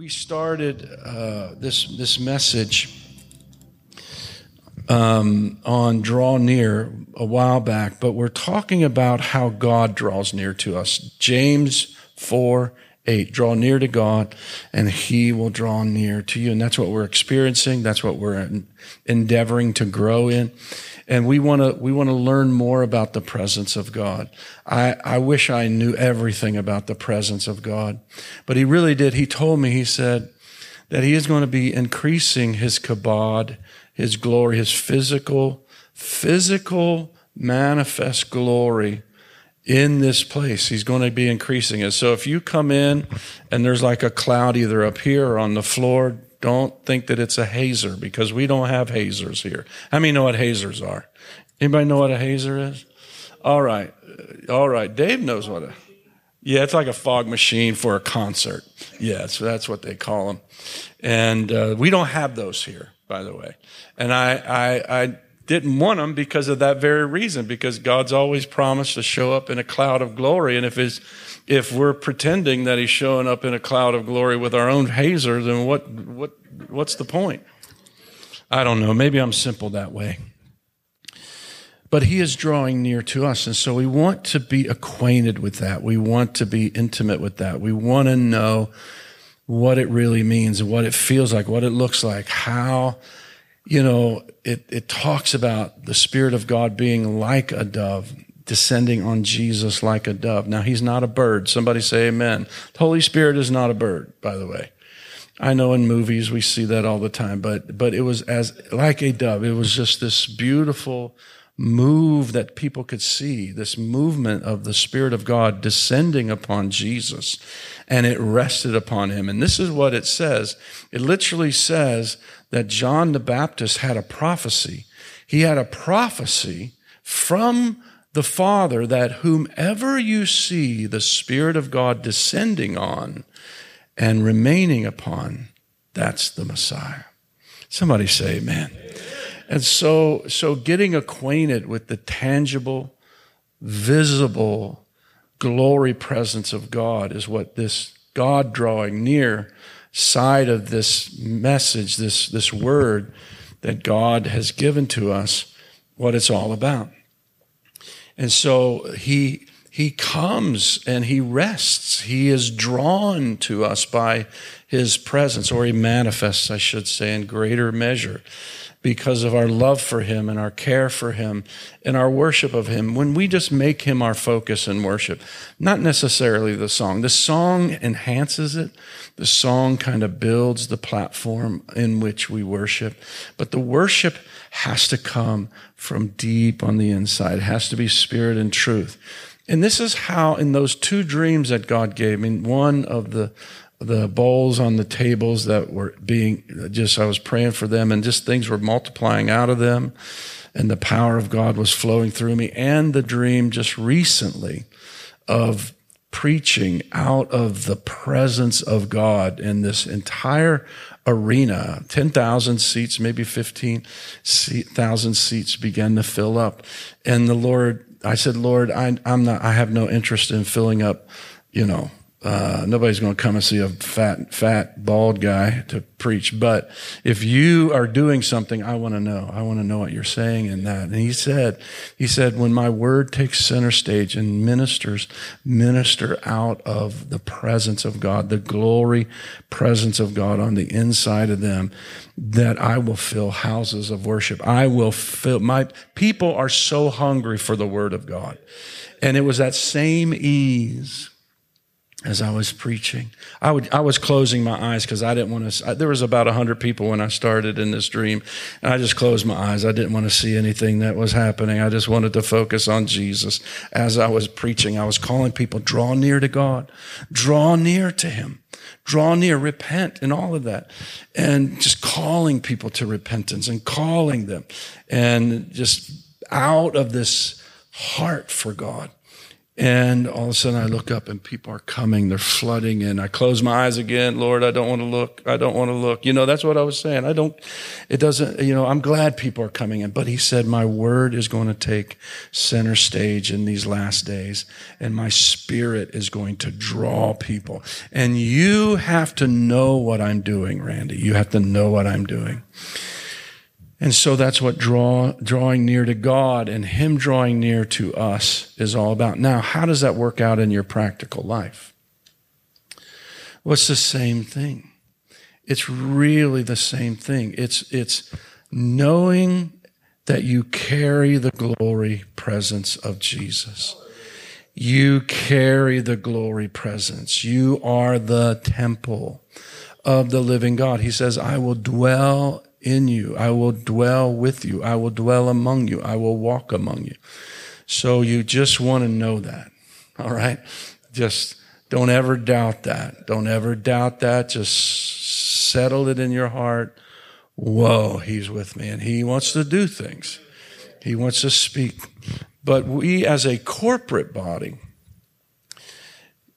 we started uh, this this message um, on draw near a while back, but we're talking about how God draws near to us. James four eight, draw near to God, and He will draw near to you, and that's what we're experiencing. That's what we're endeavoring to grow in and we want to we want to learn more about the presence of God. I, I wish I knew everything about the presence of God, but he really did. He told me, he said that he is going to be increasing his kabod, his glory, his physical, physical manifest glory in this place. He's going to be increasing it. So if you come in and there's like a cloud either up here or on the floor, don't think that it's a hazer because we don't have hazers here. How many know what hazers are? Anybody know what a hazer is? All right. All right. Dave knows what a, yeah, it's like a fog machine for a concert. Yeah, so that's what they call them. And uh, we don't have those here, by the way. And I, I, I didn't want them because of that very reason, because God's always promised to show up in a cloud of glory. And if his, if we're pretending that he's showing up in a cloud of glory with our own hazer, then what, what, what's the point? I don't know. Maybe I'm simple that way. But he is drawing near to us. And so we want to be acquainted with that. We want to be intimate with that. We want to know what it really means and what it feels like, what it looks like, how, you know, it, it talks about the Spirit of God being like a dove, descending on Jesus like a dove. Now, he's not a bird. Somebody say amen. The Holy Spirit is not a bird, by the way. I know in movies we see that all the time, but, but it was as like a dove. It was just this beautiful, move that people could see, this movement of the Spirit of God descending upon Jesus, and it rested upon him. And this is what it says it literally says that John the Baptist had a prophecy. He had a prophecy from the Father that whomever you see the Spirit of God descending on and remaining upon, that's the Messiah. Somebody say, Amen. And so, so getting acquainted with the tangible, visible glory presence of God is what this God drawing near side of this message, this, this word that God has given to us, what it's all about. And so he, he comes and he rests. He is drawn to us by his presence, or he manifests, I should say, in greater measure because of our love for Him and our care for Him and our worship of Him. When we just make Him our focus in worship, not necessarily the song. The song enhances it. The song kind of builds the platform in which we worship. But the worship has to come from deep on the inside. It has to be spirit and truth. And this is how, in those two dreams that God gave me, one of the the bowls on the tables that were being just, I was praying for them and just things were multiplying out of them and the power of God was flowing through me. And the dream just recently of preaching out of the presence of God in this entire arena, 10,000 seats, maybe 15,000 seats began to fill up. And the Lord, I said, Lord, I, I'm not, I have no interest in filling up, you know, uh, nobody's going to come and see a fat, fat, bald guy to preach. But if you are doing something, I want to know. I want to know what you're saying in that. And he said, he said, when my word takes center stage and ministers minister out of the presence of God, the glory presence of God on the inside of them, that I will fill houses of worship. I will fill my people are so hungry for the word of God. And it was that same ease as I was preaching. I would I was closing my eyes because I didn't want to. There was about hundred people when I started in this dream, and I just closed my eyes. I didn't want to see anything that was happening. I just wanted to focus on Jesus. As I was preaching, I was calling people draw near to God, draw near to Him, draw near, repent, and all of that, and just calling people to repentance and calling them, and just out of this heart for God And all of a sudden I look up and people are coming. They're flooding in. I close my eyes again. Lord, I don't want to look. I don't want to look. You know, that's what I was saying. I don't, it doesn't, you know, I'm glad people are coming in. But he said, my word is going to take center stage in these last days and my spirit is going to draw people. And you have to know what I'm doing, Randy. You have to know what I'm doing. And so that's what draw, drawing near to God and Him drawing near to us is all about. Now, how does that work out in your practical life? Well, it's the same thing. It's really the same thing. It's, it's knowing that you carry the glory presence of Jesus. You carry the glory presence. You are the temple of the living God. He says, I will dwell in you. I will dwell with you. I will dwell among you. I will walk among you. So you just want to know that. All right. Just don't ever doubt that. Don't ever doubt that. Just settle it in your heart. Whoa, he's with me and he wants to do things. He wants to speak. But we as a corporate body,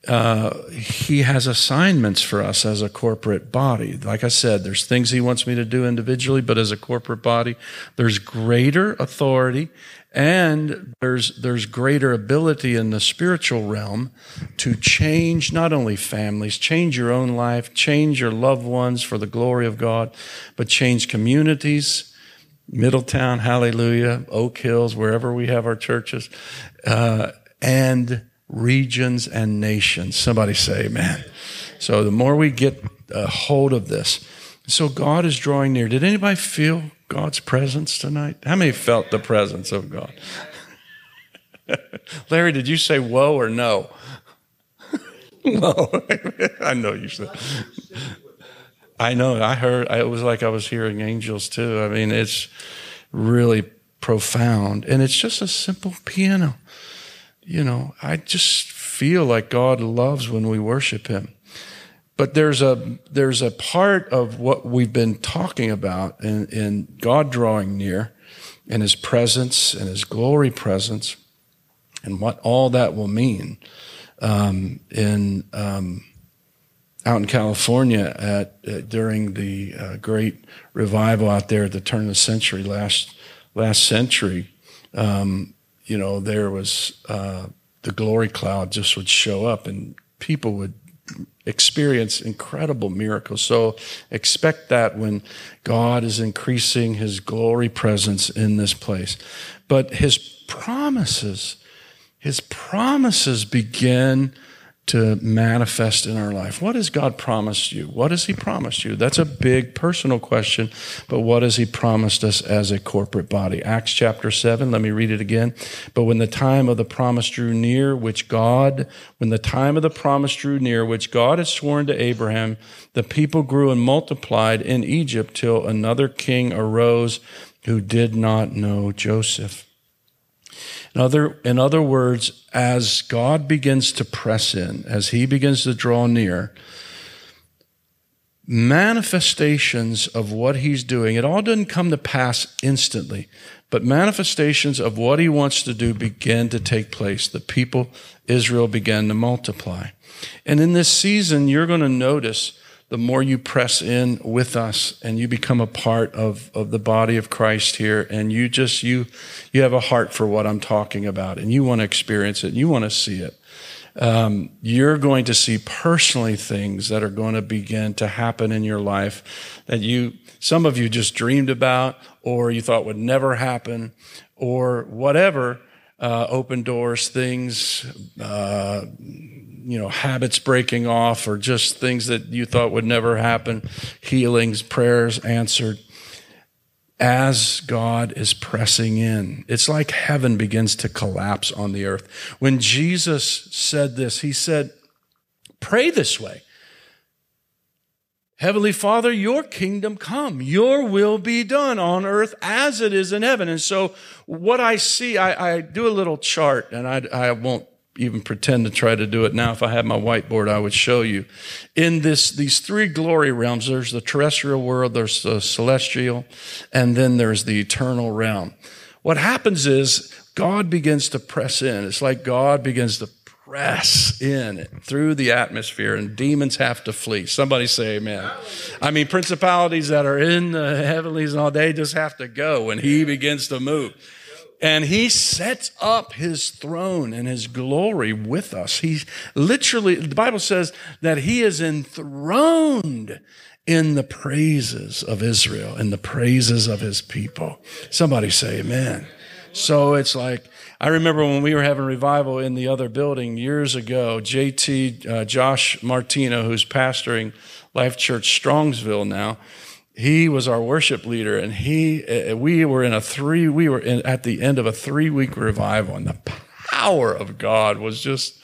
uh, he has assignments for us as a corporate body. Like I said, there's things he wants me to do individually, but as a corporate body, there's greater authority and there's, there's greater ability in the spiritual realm to change not only families, change your own life, change your loved ones for the glory of God, but change communities, Middletown, hallelujah, Oak Hills, wherever we have our churches, uh, and regions and nations. Somebody say amen. So the more we get a hold of this, so God is drawing near. Did anybody feel God's presence tonight? How many felt the presence of God? Larry, did you say whoa or no? whoa. I know you said. I know. I heard, it was like I was hearing angels too. I mean, it's really profound. And it's just a simple piano you know, I just feel like God loves when we worship Him. But there's a there's a part of what we've been talking about in, in God drawing near, and His presence and His glory presence, and what all that will mean. Um, in um, out in California at uh, during the uh, great revival out there at the turn of the century last last century, um, you know, there was uh, the glory cloud just would show up and people would experience incredible miracles. So expect that when God is increasing his glory presence in this place. But his promises, his promises begin to manifest in our life. What has God promised you? What has He promised you? That's a big personal question, but what has He promised us as a corporate body? Acts chapter 7, let me read it again. But when the time of the promise drew near, which God, when the time of the promise drew near, which God had sworn to Abraham, the people grew and multiplied in Egypt till another king arose who did not know Joseph. In other, in other words, as God begins to press in, as He begins to draw near, manifestations of what He's doing, it all doesn't come to pass instantly, but manifestations of what He wants to do begin to take place. The people, Israel, began to multiply. And in this season, you're going to notice the more you press in with us and you become a part of, of the body of Christ here and you just you you have a heart for what I'm talking about and you want to experience it and you want to see it. Um, you're going to see personally things that are going to begin to happen in your life that you some of you just dreamed about or you thought would never happen or whatever uh, open doors things uh, you know, habits breaking off or just things that you thought would never happen, healings, prayers answered. As God is pressing in, it's like heaven begins to collapse on the earth. When Jesus said this, he said, Pray this way. Heavenly Father, your kingdom come, your will be done on earth as it is in heaven. And so, what I see, I, I do a little chart, and I, I won't even pretend to try to do it now. If I had my whiteboard, I would show you. In this, these three glory realms, there's the terrestrial world, there's the celestial, and then there's the eternal realm. What happens is God begins to press in. It's like God begins to press in through the atmosphere and demons have to flee. Somebody say amen. I mean, principalities that are in the heavenlies and all, they just have to go when he begins to move. And he sets up his throne and his glory with us. He literally, the Bible says that he is enthroned in the praises of Israel, in the praises of his people. Somebody say amen. So it's like, I remember when we were having revival in the other building years ago, JT, uh, Josh Martino, who's pastoring Life Church Strongsville now, he was our worship leader and he, uh, we were in a three, we were in, at the end of a three week revival and the power of God was just,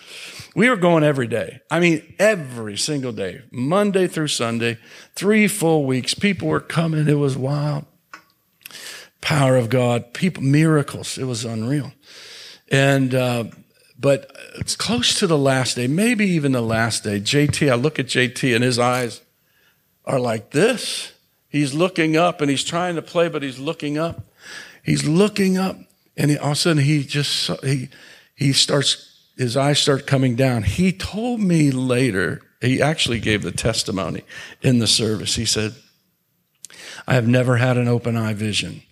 we were going every day. I mean, every single day, Monday through Sunday, three full weeks. People were coming. It was wild. Power of God, people, miracles. It was unreal. And, uh, but it's close to the last day, maybe even the last day. JT, I look at JT and his eyes are like this. He's looking up and he's trying to play, but he's looking up. He's looking up and all of a sudden he just, he, he starts his eyes start coming down. He told me later, he actually gave the testimony in the service. He said, I have never had an open eye vision.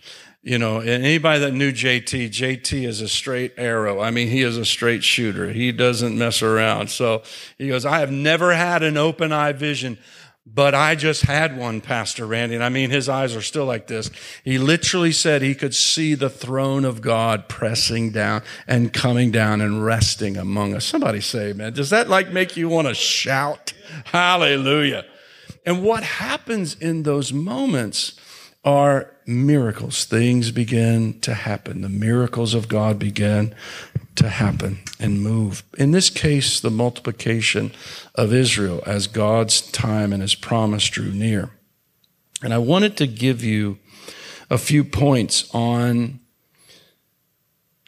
You know, anybody that knew JT, JT is a straight arrow. I mean, he is a straight shooter. He doesn't mess around. So he goes, I have never had an open eye vision. But I just had one, Pastor Randy. And I mean, his eyes are still like this. He literally said he could see the throne of God pressing down and coming down and resting among us. Somebody say, man, does that like make you want to shout? Hallelujah. And what happens in those moments are miracles. Things begin to happen. The miracles of God begin to happen and move. In this case, the multiplication of Israel as God's time and his promise drew near. And I wanted to give you a few points on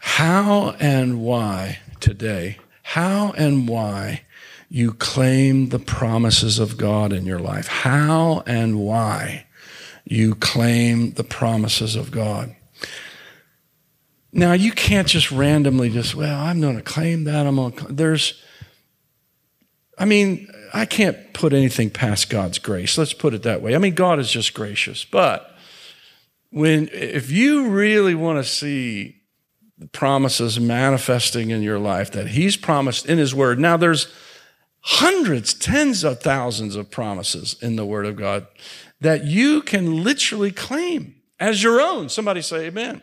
how and why today, how and why you claim the promises of God in your life. How and why you claim the promises of God. Now, you can't just randomly just, well, I'm going to claim that. I'm going to, there's, I mean, I can't put anything past God's grace. Let's put it that way. I mean, God is just gracious. But when, if you really want to see the promises manifesting in your life that He's promised in His Word, now there's hundreds, tens of thousands of promises in the Word of God that you can literally claim as your own. Somebody say, Amen.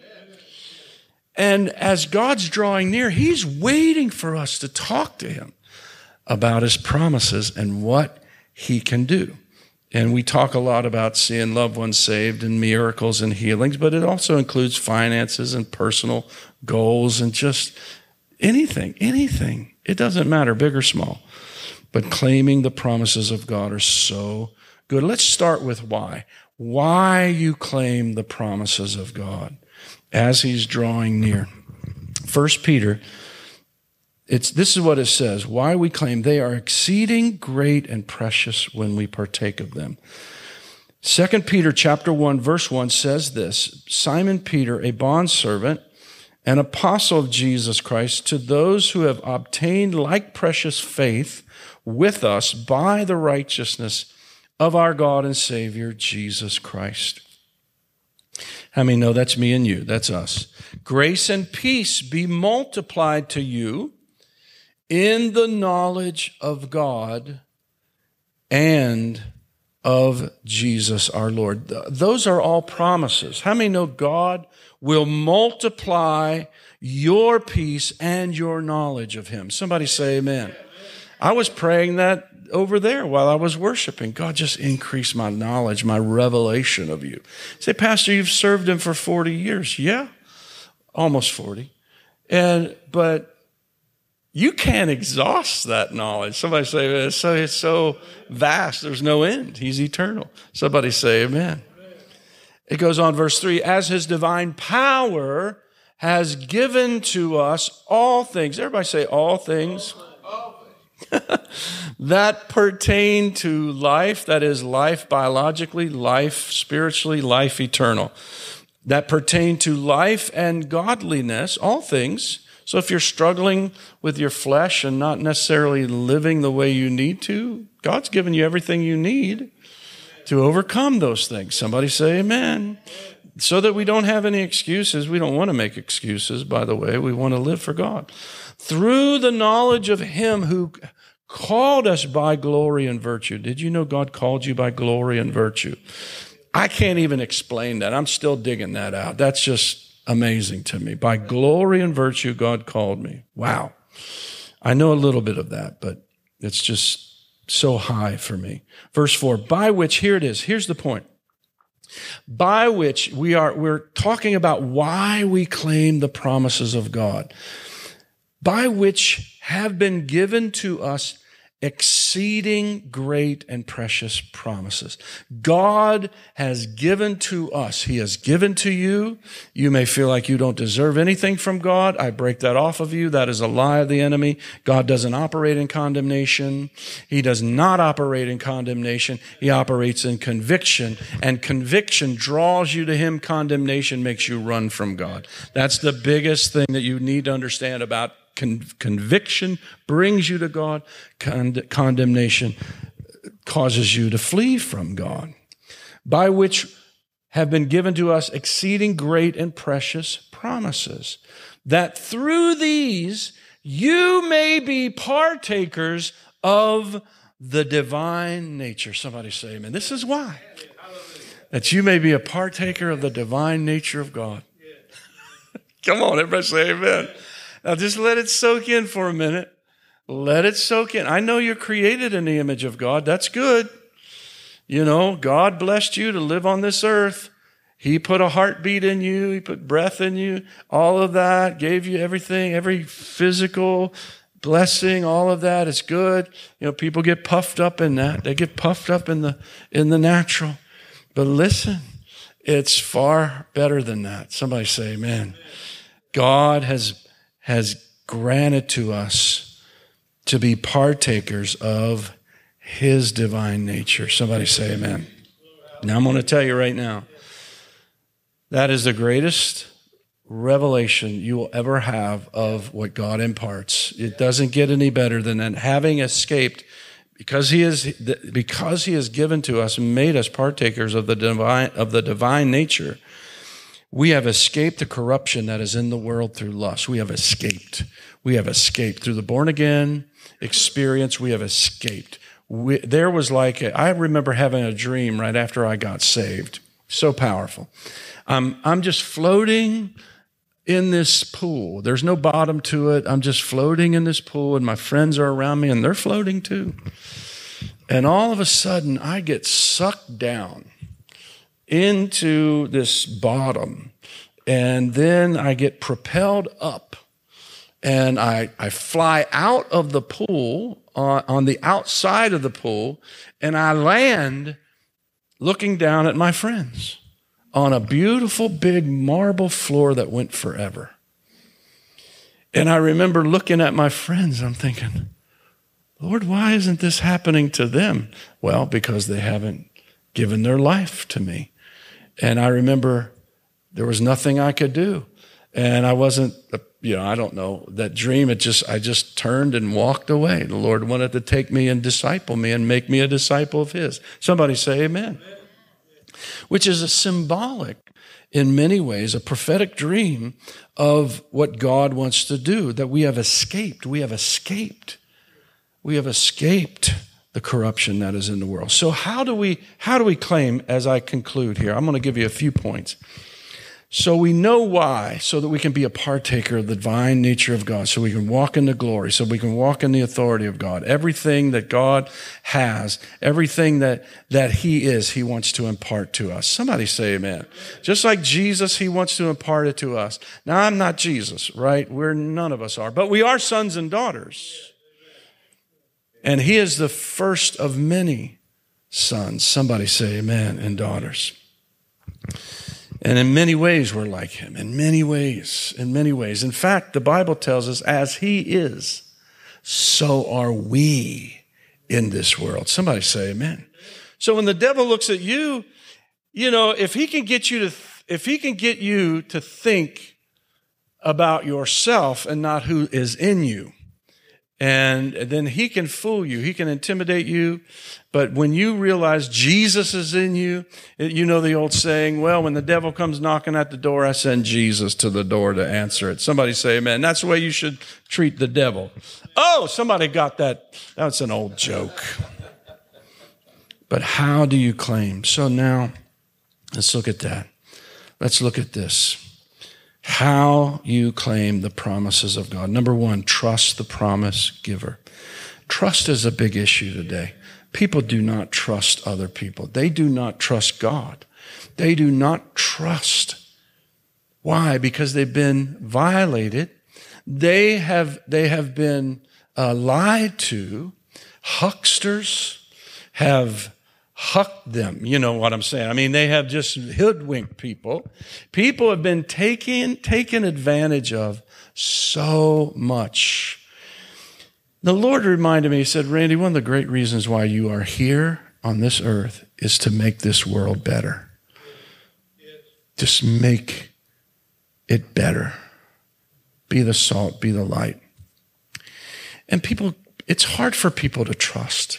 And as God's drawing near, He's waiting for us to talk to Him about His promises and what He can do. And we talk a lot about seeing loved ones saved and miracles and healings, but it also includes finances and personal goals and just anything, anything. It doesn't matter, big or small. But claiming the promises of God are so good. Let's start with why. Why you claim the promises of God as he's drawing near. First Peter, it's this is what it says, why we claim they are exceeding great and precious when we partake of them. Second Peter chapter 1 verse 1 says this, Simon Peter, a bondservant, an apostle of Jesus Christ, to those who have obtained like precious faith with us by the righteousness of our God and Savior Jesus Christ. How many know that's me and you? That's us. Grace and peace be multiplied to you in the knowledge of God and of Jesus our Lord. Those are all promises. How many know God will multiply your peace and your knowledge of Him? Somebody say amen. I was praying that over there while I was worshiping. God, just increase my knowledge, my revelation of you. Say, Pastor, you've served him for 40 years. Yeah, almost 40. And, but you can't exhaust that knowledge. Somebody say, so, it's so vast, there's no end. He's eternal. Somebody say, Amen. It goes on, verse 3 As his divine power has given to us all things. Everybody say, All things. that pertain to life, that is life biologically, life spiritually, life eternal. that pertain to life and godliness, all things. So if you're struggling with your flesh and not necessarily living the way you need to, God's given you everything you need to overcome those things. Somebody say amen. So that we don't have any excuses. We don't want to make excuses, by the way. We want to live for God. Through the knowledge of Him who called us by glory and virtue. Did you know God called you by glory and virtue? I can't even explain that. I'm still digging that out. That's just amazing to me. By glory and virtue, God called me. Wow. I know a little bit of that, but it's just so high for me. Verse four, by which, here it is. Here's the point. By which we are, we're talking about why we claim the promises of God. By which have been given to us exceeding great and precious promises. God has given to us. He has given to you. You may feel like you don't deserve anything from God. I break that off of you. That is a lie of the enemy. God doesn't operate in condemnation. He does not operate in condemnation. He operates in conviction and conviction draws you to him. Condemnation makes you run from God. That's the biggest thing that you need to understand about Con- conviction brings you to God. Con- condemnation causes you to flee from God. By which have been given to us exceeding great and precious promises, that through these you may be partakers of the divine nature. Somebody say amen. This is why. That you may be a partaker of the divine nature of God. Come on, everybody say amen. Now just let it soak in for a minute. Let it soak in. I know you're created in the image of God. That's good. You know, God blessed you to live on this earth. He put a heartbeat in you. He put breath in you. All of that gave you everything, every physical blessing, all of that is good. You know, people get puffed up in that. They get puffed up in the, in the natural. But listen, it's far better than that. Somebody say amen. God has has granted to us to be partakers of his divine nature. Somebody say amen. Now I'm going to tell you right now that is the greatest revelation you will ever have of what God imparts. It doesn't get any better than that. Having escaped because he is because he has given to us and made us partakers of the divine of the divine nature we have escaped the corruption that is in the world through lust. We have escaped. We have escaped through the born again experience. We have escaped. We, there was like, a, I remember having a dream right after I got saved. So powerful. Um, I'm just floating in this pool. There's no bottom to it. I'm just floating in this pool, and my friends are around me, and they're floating too. And all of a sudden, I get sucked down into this bottom. And then I get propelled up and I, I fly out of the pool on, on the outside of the pool and I land looking down at my friends on a beautiful big marble floor that went forever. And I remember looking at my friends, I'm thinking, Lord, why isn't this happening to them? Well, because they haven't given their life to me. And I remember there was nothing I could do. And I wasn't, you know, I don't know, that dream, it just, I just turned and walked away. The Lord wanted to take me and disciple me and make me a disciple of His. Somebody say amen. amen. Which is a symbolic, in many ways, a prophetic dream of what God wants to do, that we have escaped. We have escaped. We have escaped the corruption that is in the world. So how do we how do we claim as I conclude here? I'm going to give you a few points. So we know why, so that we can be a partaker of the divine nature of God, so we can walk in the glory, so we can walk in the authority of God. Everything that God has, everything that, that He is, He wants to impart to us. Somebody say amen. Just like Jesus, He wants to impart it to us. Now, I'm not Jesus, right? We're none of us are, but we are sons and daughters. And he is the first of many sons. Somebody say amen, and daughters. And in many ways, we're like him. In many ways. In many ways. In fact, the Bible tells us, as he is, so are we in this world. Somebody say amen. So when the devil looks at you, you know, if he can get you to, if he can get you to think about yourself and not who is in you, and then he can fool you. He can intimidate you. But when you realize Jesus is in you, you know the old saying, well, when the devil comes knocking at the door, I send Jesus to the door to answer it. Somebody say amen. That's the way you should treat the devil. Oh, somebody got that. That's an old joke. But how do you claim? So now, let's look at that. Let's look at this how you claim the promises of God. Number one, trust the promise giver. Trust is a big issue today. People do not trust other people. They do not trust God. They do not trust. Why? Because they've been violated. They have, they have been uh, lied to. Hucksters have huck them. You know what I'm saying? I mean, they have just hoodwinked people. People have been taken, taken advantage of so much. The Lord reminded me, He said, Randy, one of the great reasons why you are here on this earth is to make this world better. Just make it better. Be the salt, be the light. And people, it's hard for people to trust.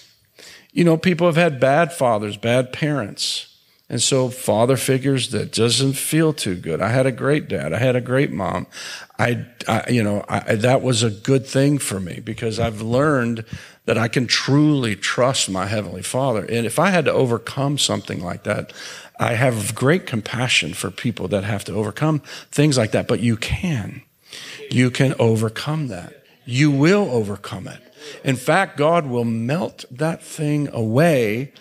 You know, people have had bad fathers, bad parents. And so father figures that doesn't feel too good. I had a great dad. I had a great mom. I, I you know, I, that was a good thing for me because I've learned that I can truly trust my heavenly father. And if I had to overcome something like that, I have great compassion for people that have to overcome things like that, but you can. You can overcome that. You will overcome it. In fact, God will melt that thing away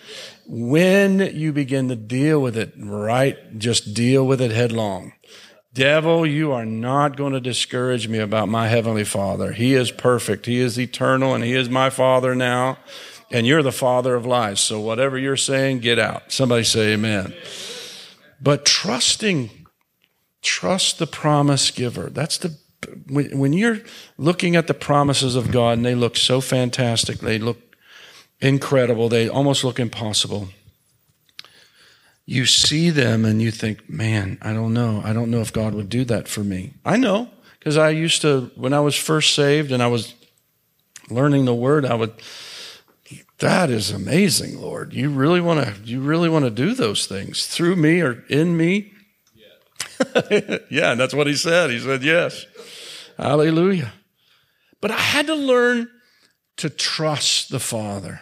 when you begin to deal with it right. Just deal with it headlong. Devil, you are not going to discourage me about my heavenly father. He is perfect. He is eternal and he is my father now. And you're the father of lies. So whatever you're saying, get out. Somebody say amen. But trusting, trust the promise giver. That's the when, when you're looking at the promises of God and they look so fantastic, they look incredible, they almost look impossible. You see them and you think, man, I don't know. I don't know if God would do that for me. I know, because I used to, when I was first saved and I was learning the word, I would, that is amazing, Lord. You really want to, you really want to do those things through me or in me? yeah, and that's what he said. He said, yes. Hallelujah. But I had to learn to trust the Father.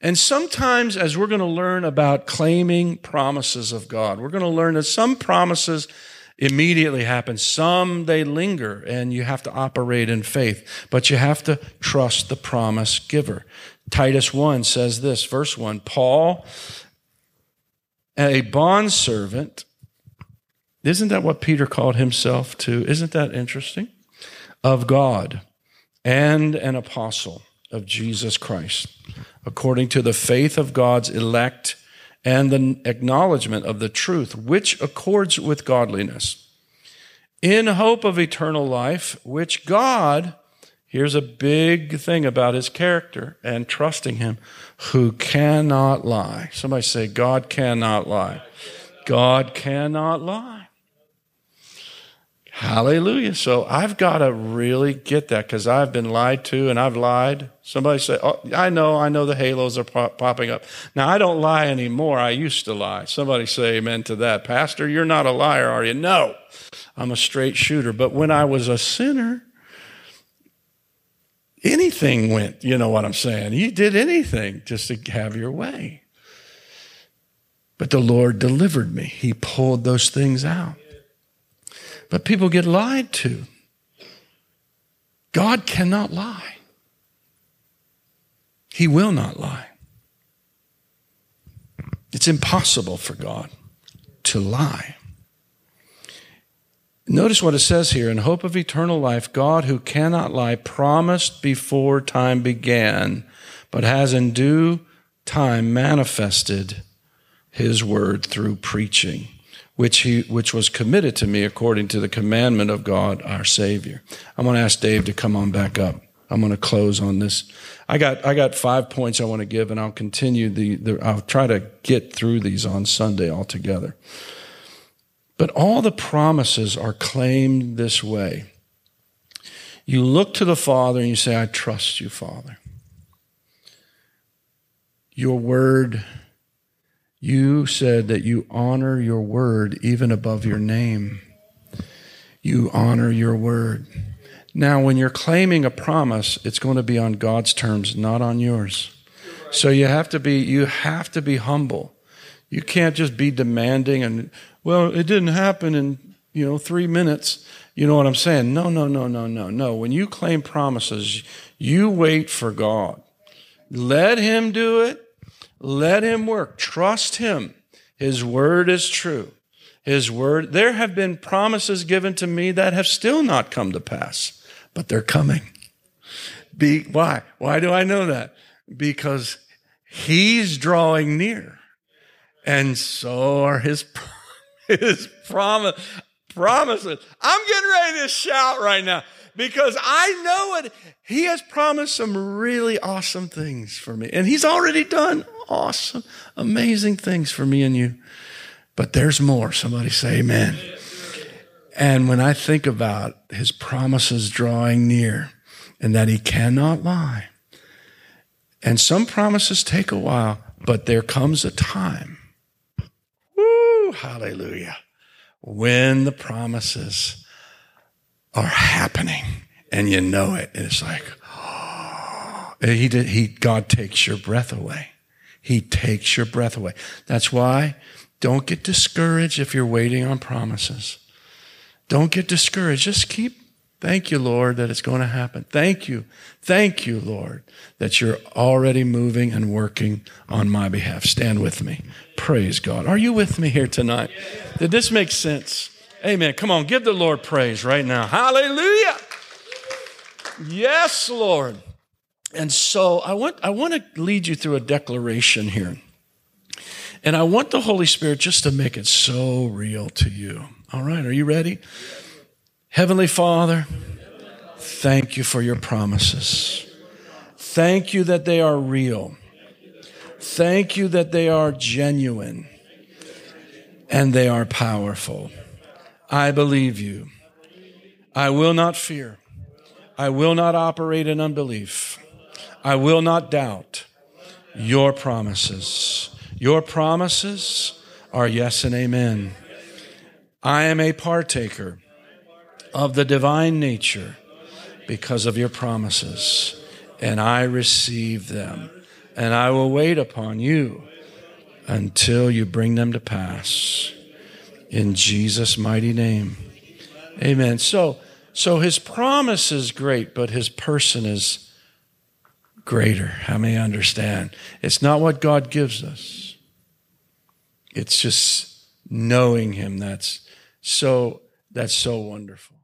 And sometimes, as we're going to learn about claiming promises of God, we're going to learn that some promises immediately happen, some they linger, and you have to operate in faith. But you have to trust the promise giver. Titus 1 says this, verse 1 Paul, a bondservant, isn't that what Peter called himself too? Isn't that interesting? Of God and an apostle of Jesus Christ, according to the faith of God's elect and the acknowledgement of the truth, which accords with godliness, in hope of eternal life, which God, here's a big thing about his character and trusting him, who cannot lie. Somebody say, God cannot lie. God cannot lie. Hallelujah. So I've got to really get that because I've been lied to and I've lied. Somebody say, Oh, I know, I know the halos are pop- popping up. Now I don't lie anymore. I used to lie. Somebody say amen to that. Pastor, you're not a liar, are you? No, I'm a straight shooter. But when I was a sinner, anything went. You know what I'm saying? You did anything just to have your way. But the Lord delivered me, He pulled those things out. But people get lied to. God cannot lie. He will not lie. It's impossible for God to lie. Notice what it says here in hope of eternal life, God who cannot lie promised before time began, but has in due time manifested his word through preaching which he which was committed to me according to the commandment of God our Savior. I'm going to ask Dave to come on back up. I'm going to close on this. I got I got five points I want to give, and I'll continue the, the I'll try to get through these on Sunday altogether. But all the promises are claimed this way. You look to the Father and you say, I trust you, Father. Your word, you said that you honor your word even above your name. You honor your word. Now, when you're claiming a promise, it's going to be on God's terms, not on yours. So you have to be you have to be humble. You can't just be demanding and well, it didn't happen in, you know, 3 minutes. You know what I'm saying? No, no, no, no, no. No, when you claim promises, you wait for God. Let him do it. Let him work. Trust him. His word is true. His word, there have been promises given to me that have still not come to pass but they're coming. Be, why? Why do I know that? Because he's drawing near. And so are his, his promise, promises. I'm getting ready to shout right now because I know it. He has promised some really awesome things for me. And he's already done awesome, amazing things for me and you. But there's more. Somebody say amen. And when I think about his promises drawing near and that he cannot lie, and some promises take a while, but there comes a time, woo, hallelujah, when the promises are happening and you know it. It's like, oh, he did, he, God takes your breath away. He takes your breath away. That's why don't get discouraged if you're waiting on promises. Don't get discouraged. Just keep, thank you, Lord, that it's going to happen. Thank you. Thank you, Lord, that you're already moving and working on my behalf. Stand with me. Praise God. Are you with me here tonight? Did this make sense? Amen. Come on, give the Lord praise right now. Hallelujah. Yes, Lord. And so I want, I want to lead you through a declaration here. And I want the Holy Spirit just to make it so real to you. All right, are you ready? Heavenly Father, thank you for your promises. Thank you that they are real. Thank you that they are genuine and they are powerful. I believe you. I will not fear. I will not operate in unbelief. I will not doubt your promises. Your promises are yes and amen. I am a partaker of the divine nature because of your promises, and I receive them. And I will wait upon you until you bring them to pass. In Jesus' mighty name. Amen. So, so his promise is great, but his person is greater. How many understand? It's not what God gives us. It's just knowing him that's so that's so wonderful.